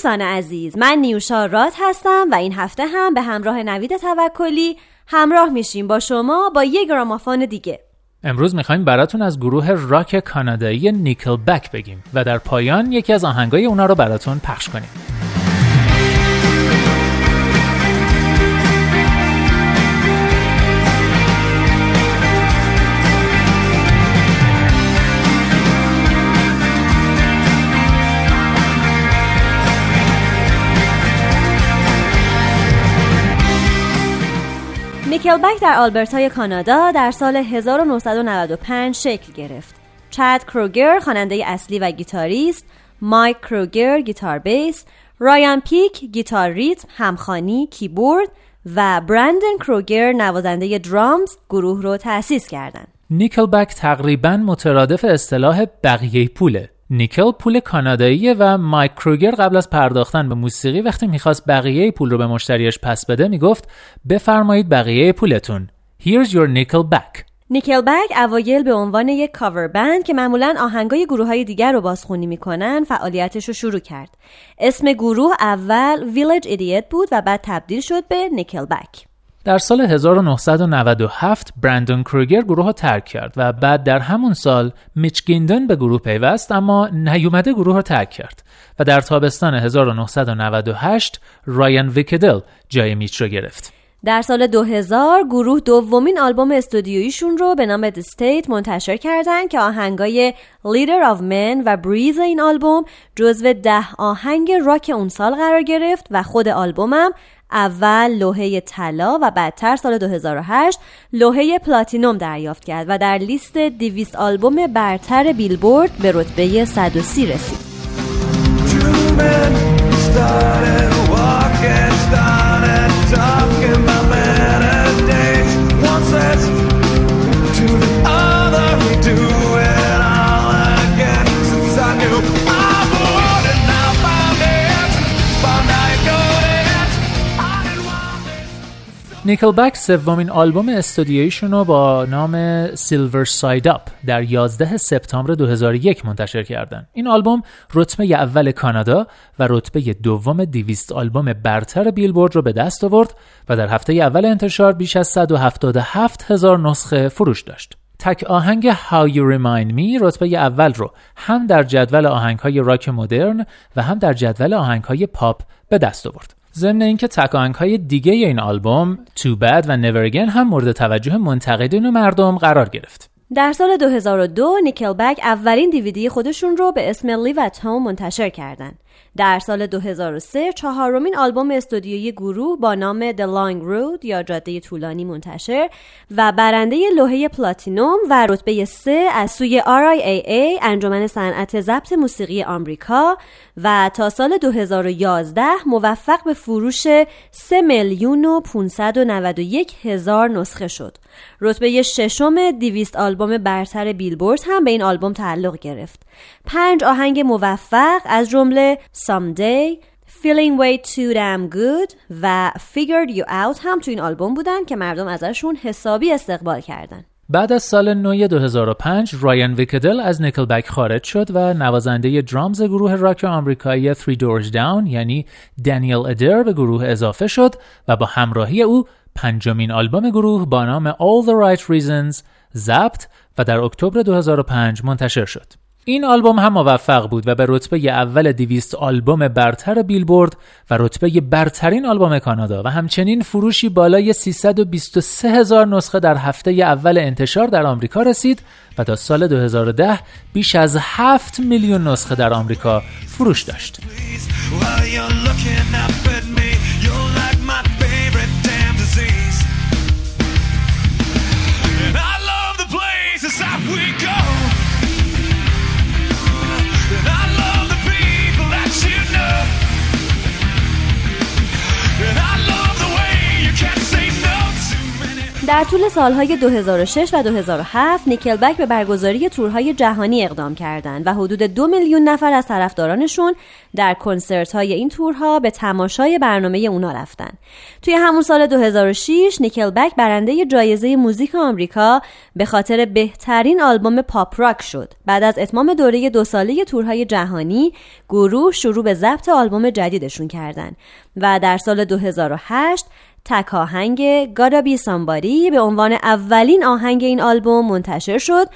دوستان عزیز من نیوشا رات هستم و این هفته هم به همراه نوید توکلی همراه میشیم با شما با یک گرامافون دیگه. امروز می‌خوایم براتون از گروه راک کانادایی نیکل بک بگیم و در پایان یکی از آهنگای اونا رو براتون پخش کنیم. Nickelback در آلبرتای کانادا در سال 1995 شکل گرفت. چاد کروگر خواننده اصلی و گیتاریست، مایک کروگر گیتار بیس، رایان پیک گیتار ریتم، همخوانی، کیبورد و برندن کروگر نوازنده درامز گروه رو تأسیس کردند. Nickelback تقریبا مترادف اصطلاح بقیه پوله nickel پول کاناداییه و مایک کروگر قبل از پرداختن به موسیقی وقتی می‌خواست بقیه پول رو به مشتریش پس بده می‌گفت بفرمایید بقیه پولتون Here's your nickel back Nickelback اوایل به عنوان یک cover band که معمولا آهنگای گروه های دیگر رو بازخونی می‌کنن فعالیتش رو شروع کرد. اسم گروه اول Village Idiot بود و بعد تبدیل شد به Nickelback. در سال 1997 برندون کروگر گروه رو ترک کرد و بعد در همون سال میچ گیندن به گروه پیوست اما نیومده گروه رو ترک کرد و در تابستان 1998 رایان ویکدل جای میچ رو گرفت. در سال 2000 گروه دومین آلبوم استودیویشون رو به نام The State منتشر کردند که آهنگای Leader of Men و Breeze این آلبوم جزو ده آهنگ راک اون سال قرار گرفت و خود آلبومم اول لوحه طلا و بعدتر سال 2008 لوحه پلاتینوم دریافت کرد و در لیست 200 آلبوم برتر بیلبورد به رتبه 130 رسید. Nickelback سومین آلبوم استودیویشون رو با نام Silver Side Up در 11 سپتامبر 2001 منتشر کردن. این آلبوم رتبه اول کانادا و رتبه دوم دویست آلبوم برتر بیلبورد رو به دست آورد و در هفته اول انتشار بیش از 177 هزار نسخه فروش داشت. تک آهنگ How You Remind Me رتبه اول رو هم در جدول آهنگهای راک مدرن و هم در جدول آهنگهای پاپ به دست آورد. ضمن اینکه تکانک های دیگه این آلبوم تو بد و Again هم مورد توجه منتقدین و مردم قرار گرفت. در سال 2002 نیکلبک اولین دیویدی خودشون رو به اسم Live at Home منتشر کردند. در سال 2003 چهارمین آلبوم استودیویی گروه با نام The Long Road یا جاده طولانی منتشر و برنده لوحه پلاتینوم و رتبه 3 از سوی RIAA انجمن صنعت ضبط موسیقی آمریکا و تا سال 2011 موفق به فروش 3 میلیون و 591 هزار نسخه شد. رتبه ششم دیویست آلبوم برتر بیلبورد هم به این آلبوم تعلق گرفت. پنج آهنگ موفق از جمله Someday Feeling Way Too Damn Good و Figured You Out هم تو این آلبوم بودن که مردم ازشون حسابی استقبال کردن. بعد از سال نو 2005 رایان ویکدل از نیکلبک خارج شد و نوازنده درامز گروه راک آمریکایی Three Doors Down یعنی دانیل ادر به گروه اضافه شد و با همراهی او پنجمین آلبوم گروه با نام All the Right Reasons ضبط و در اکتبر 2005 منتشر شد. این آلبوم هم موفق بود و به رتبه اول 200 آلبوم برتر بیلبورد و رتبه برترین آلبوم کانادا و همچنین فروشی بالای 323 هزار نسخه در هفته اول انتشار در آمریکا رسید و تا سال 2010 بیش از 7 میلیون نسخه در آمریکا فروش داشت. در طول سالهای 2006 و 2007 نیکلبک به برگزاری تورهای جهانی اقدام کردند و حدود دو میلیون نفر از طرفدارانشون در کنسرت های این تورها به تماشای برنامه اونا رفتن. توی همون سال 2006 نیکلبک برنده جایزه موزیک آمریکا به خاطر بهترین آلبوم پاپ راک شد. بعد از اتمام دوره دو ساله تورهای جهانی، گروه شروع به ضبط آلبوم جدیدشون کردند و در سال 2008 تک آهنگ گادا بی سامباری به عنوان اولین آهنگ این آلبوم منتشر شد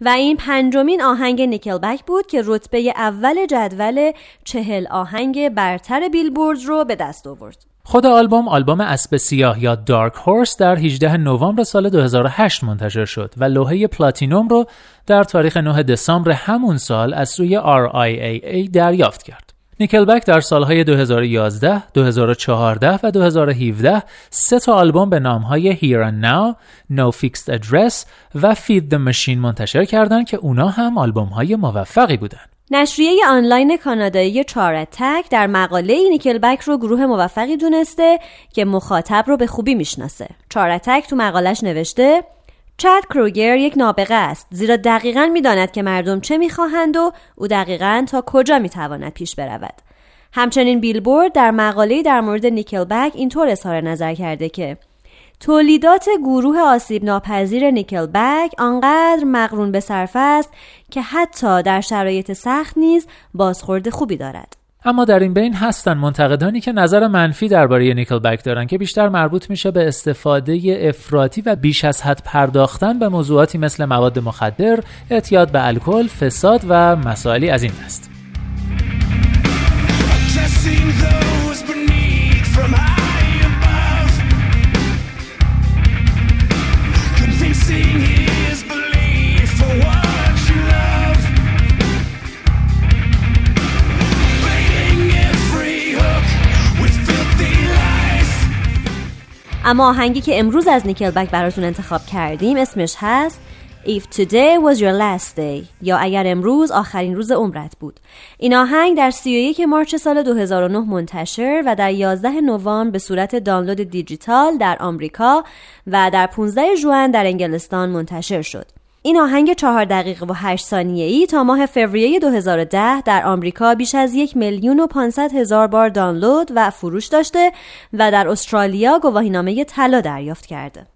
و این پنجمین آهنگ نیکلبک بود که رتبه اول جدول چهل آهنگ برتر بیلبورد رو به دست آورد. خود آلبوم آلبوم اسب سیاه یا دارک هورس در 18 نوامبر سال 2008 منتشر شد و لوحه پلاتینوم رو در تاریخ 9 دسامبر همون سال از سوی RIAA دریافت کرد. نیکلبک در سالهای 2011, 2014 و 2017 سه تا آلبوم به نامهای Here and Now, No Fixed Address و Feed the Machine منتشر کردند که اونا هم آلبوم های موفقی بودند. نشریه آنلاین کانادایی چارتک در مقاله نیکلبک رو گروه موفقی دونسته که مخاطب رو به خوبی می‌شناسه. چارتک تو مقالش نوشته چاد کروگر یک نابغه است. زیرا دقیقا می‌داند که مردم چه می‌خواهند و او دقیقا تا کجا می‌تواند پیش برود. همچنین بیلبورد در مقاله در مورد نیکلبک اینطور اظهار نظر کرده که تولیدات گروه آسیب ناپذیر نیکلبک آنقدر مقرون به صرف است که حتی در شرایط سخت نیز بازخورد خوبی دارد. اما در این بین هستن منتقدانی که نظر منفی درباره نیکل بک دارن که بیشتر مربوط میشه به استفاده افراطی و بیش از حد پرداختن به موضوعاتی مثل مواد مخدر، اعتیاد به الکل، فساد و مسائلی از این دست. اما آهنگی که امروز از نیکلبک براتون انتخاب کردیم اسمش هست If today was your last day یا اگر امروز آخرین روز عمرت بود. این آهنگ در 31 مارچ سال 2009 منتشر و در 11 نوامبر به صورت دانلود دیجیتال در آمریکا و در 15 ژوئن در انگلستان منتشر شد. این آهنگ چهار دقیقه و هشت ثانیه ای تا ماه فوریه 2010 در آمریکا بیش از یک میلیون و 500 هزار بار دانلود و فروش داشته و در استرالیا گواهینامه طلا دریافت کرده.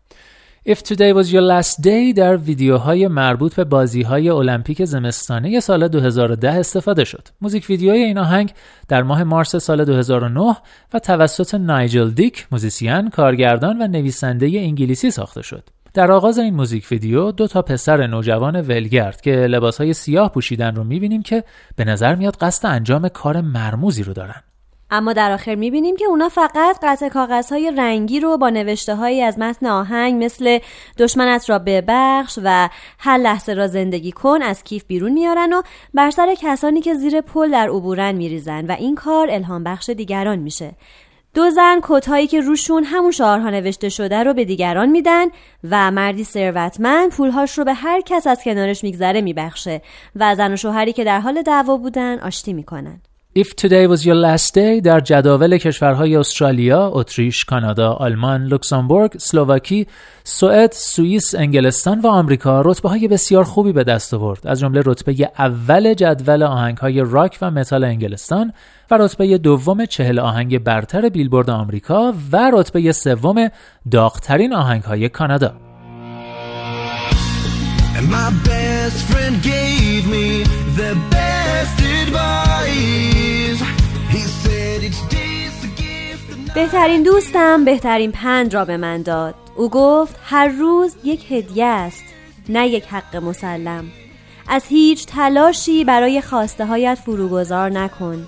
If Today Was Your Last Day در ویدیوهای مربوط به بازیهای المپیک زمستانه سال 2010 استفاده شد. موزیک ویدیوی این آهنگ در ماه مارس سال 2009 و توسط نایجل دیک، موزیسین، کارگردان و نویسنده انگلیسی ساخته شد. در آغاز این موزیک ویدیو دو تا پسر نوجوان ولگرد که لباسهای سیاه پوشیدن رو می‌بینیم که به نظر میاد قصد انجام کار مرموزی رو دارن. اما در آخر می‌بینیم که اونا فقط قطع کاغذهای رنگی رو با نوشته هایی از متن آهنگ مثل دشمنت را ببخش و هر لحظه را زندگی کن از کیف بیرون میارن و بر سر کسانی که زیر پل در عبورن میریزن و این کار الهام بخش دیگران میشه. دو زن کتهایی که روشون همون شعارها نوشته شده رو به دیگران میدن و مردی ثروتمند پولهاش رو به هر کس از کنارش میگذره میبخشه و زن و شوهری که در حال دعوا بودن آشتی می‌کنن. If today was your last day در جداول کشورهای استرالیا، اتریش، کانادا، آلمان، لوکزامبورگ، اسلواکی، سوئد، سوئیس، انگلستان و آمریکا رتبه های بسیار خوبی به دست آورد. از جمله رتبه اول جدول آهنگ های راک و متال انگلستان و رتبه دوم چهل آهنگ برتر بیلبورد آمریکا و رتبه سوم داغترین آهنگ های کانادا. بهترین دوستم بهترین پند را به من داد. او گفت هر روز یک هدیه است نه یک حق مسلم. از هیچ تلاشی برای خواسته هایت فروگذار نکن.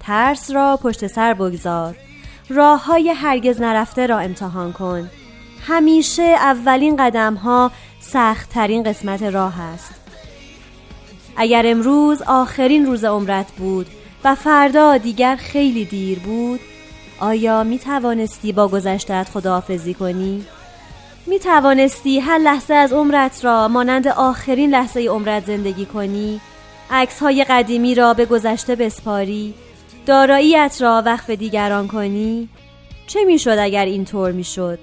ترس را پشت سر بگذار. راه های هرگز نرفته را امتحان کن. همیشه اولین قدم ها سخت ترین قسمت راه است اگر امروز آخرین روز عمرت بود و فردا دیگر خیلی دیر بود آیا می توانستی با گذشتت خداحافظی کنی؟ می توانستی هر لحظه از عمرت را مانند آخرین لحظه عمرت زندگی کنی؟ عکس های قدیمی را به گذشته بسپاری؟ داراییت را وقف دیگران کنی؟ چه می‌شد اگر اینطور می‌شد؟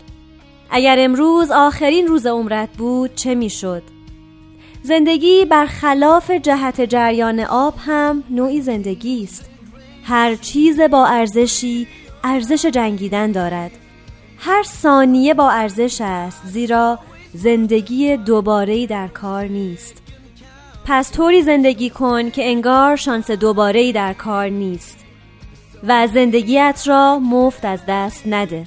اگر امروز آخرین روز عمرت بود چه می‌شد؟ زندگی برخلاف جهت جریان آب هم نوعی زندگی است. هر چیز با ارزشی ارزش جنگیدن دارد. هر ثانیه با ارزش است زیرا زندگی دوباره در کار نیست. پس طوری زندگی کن که انگار شانس دوباره در کار نیست. و زندگیت را مفت از دست نده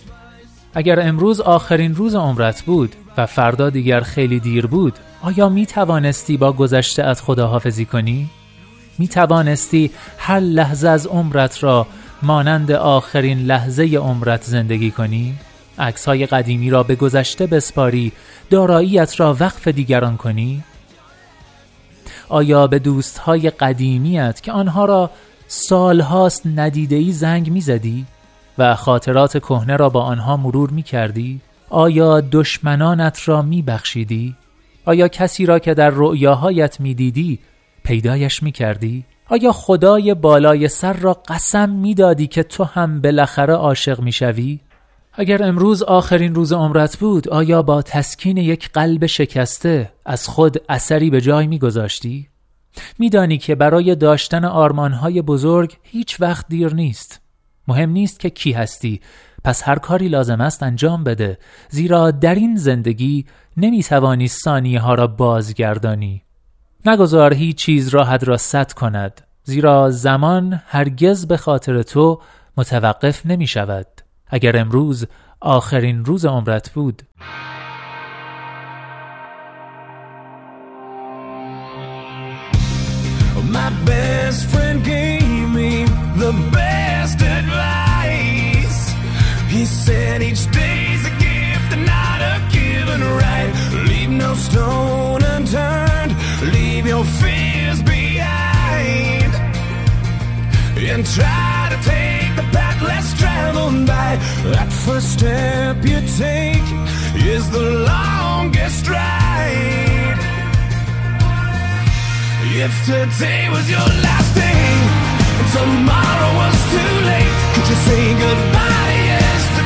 اگر امروز آخرین روز عمرت بود و فردا دیگر خیلی دیر بود آیا می توانستی با گذشته از خداحافظی کنی؟ می توانستی هر لحظه از عمرت را مانند آخرین لحظه عمرت زندگی کنی؟ عکس های قدیمی را به گذشته بسپاری داراییت را وقف دیگران کنی؟ آیا به دوست های قدیمیت که آنها را سالهاست ندیدهی زنگ می‌زدی و خاطرات کهنه را با آنها مرور می کردی؟ آیا دشمنانت را می بخشیدی؟ آیا کسی را که در رؤیاهایت می دیدی پیدایش می کردی؟ آیا خدای بالای سر را قسم می دادی که تو هم بالاخره عاشق می شوی؟ اگر امروز آخرین روز عمرت بود آیا با تسکین یک قلب شکسته از خود اثری به جای می گذاشتی؟ میدانی که برای داشتن آرمانهای بزرگ هیچ وقت دیر نیست مهم نیست که کی هستی. پس هر کاری لازم است انجام بده. زیرا در این زندگی نمی‌توانی ثانیه ها را بازگردانی. نگذار هیچ چیز راحت را ست کند. زیرا زمان هرگز به خاطر تو متوقف نمی شود. اگر امروز آخرین روز عمرت بود. My best friend gave me the best said each day's a gift and not a given right. Leave no stone unturned, leave your fears behind. And try to take the path less traveled by. That first step you take is the longest ride. If today was your last day and tomorrow was too late, could you say goodbye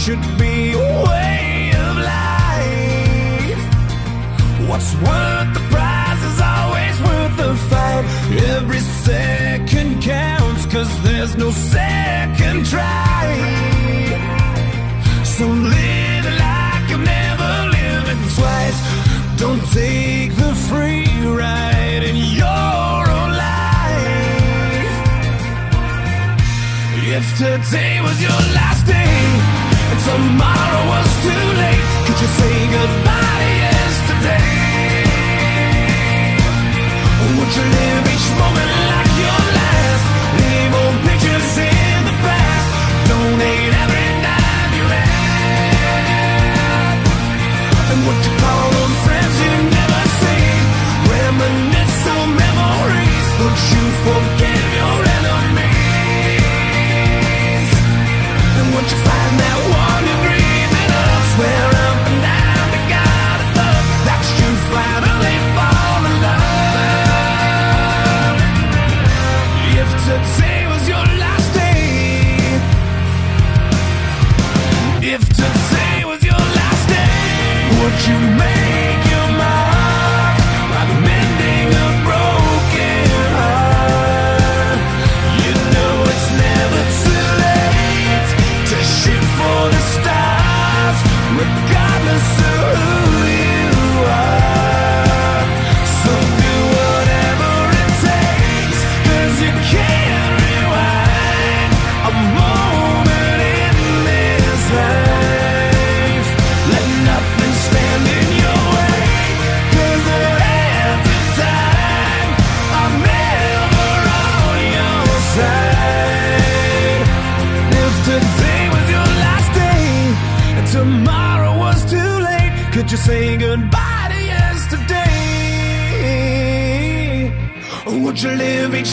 should be a way of life. What's worth the prize is always worth the fight. Every second counts, cause there's no second try. So live like you've never lived twice. Don't take the free ride in your own life. If today was your last day tomorrow was too late, could you say goodbye yesterday? Would you live each moment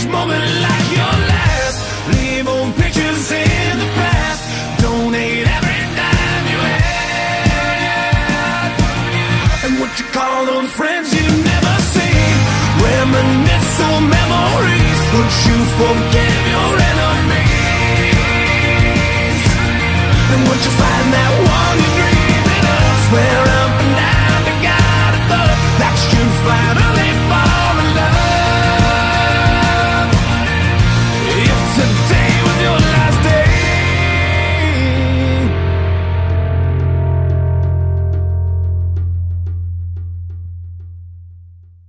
moment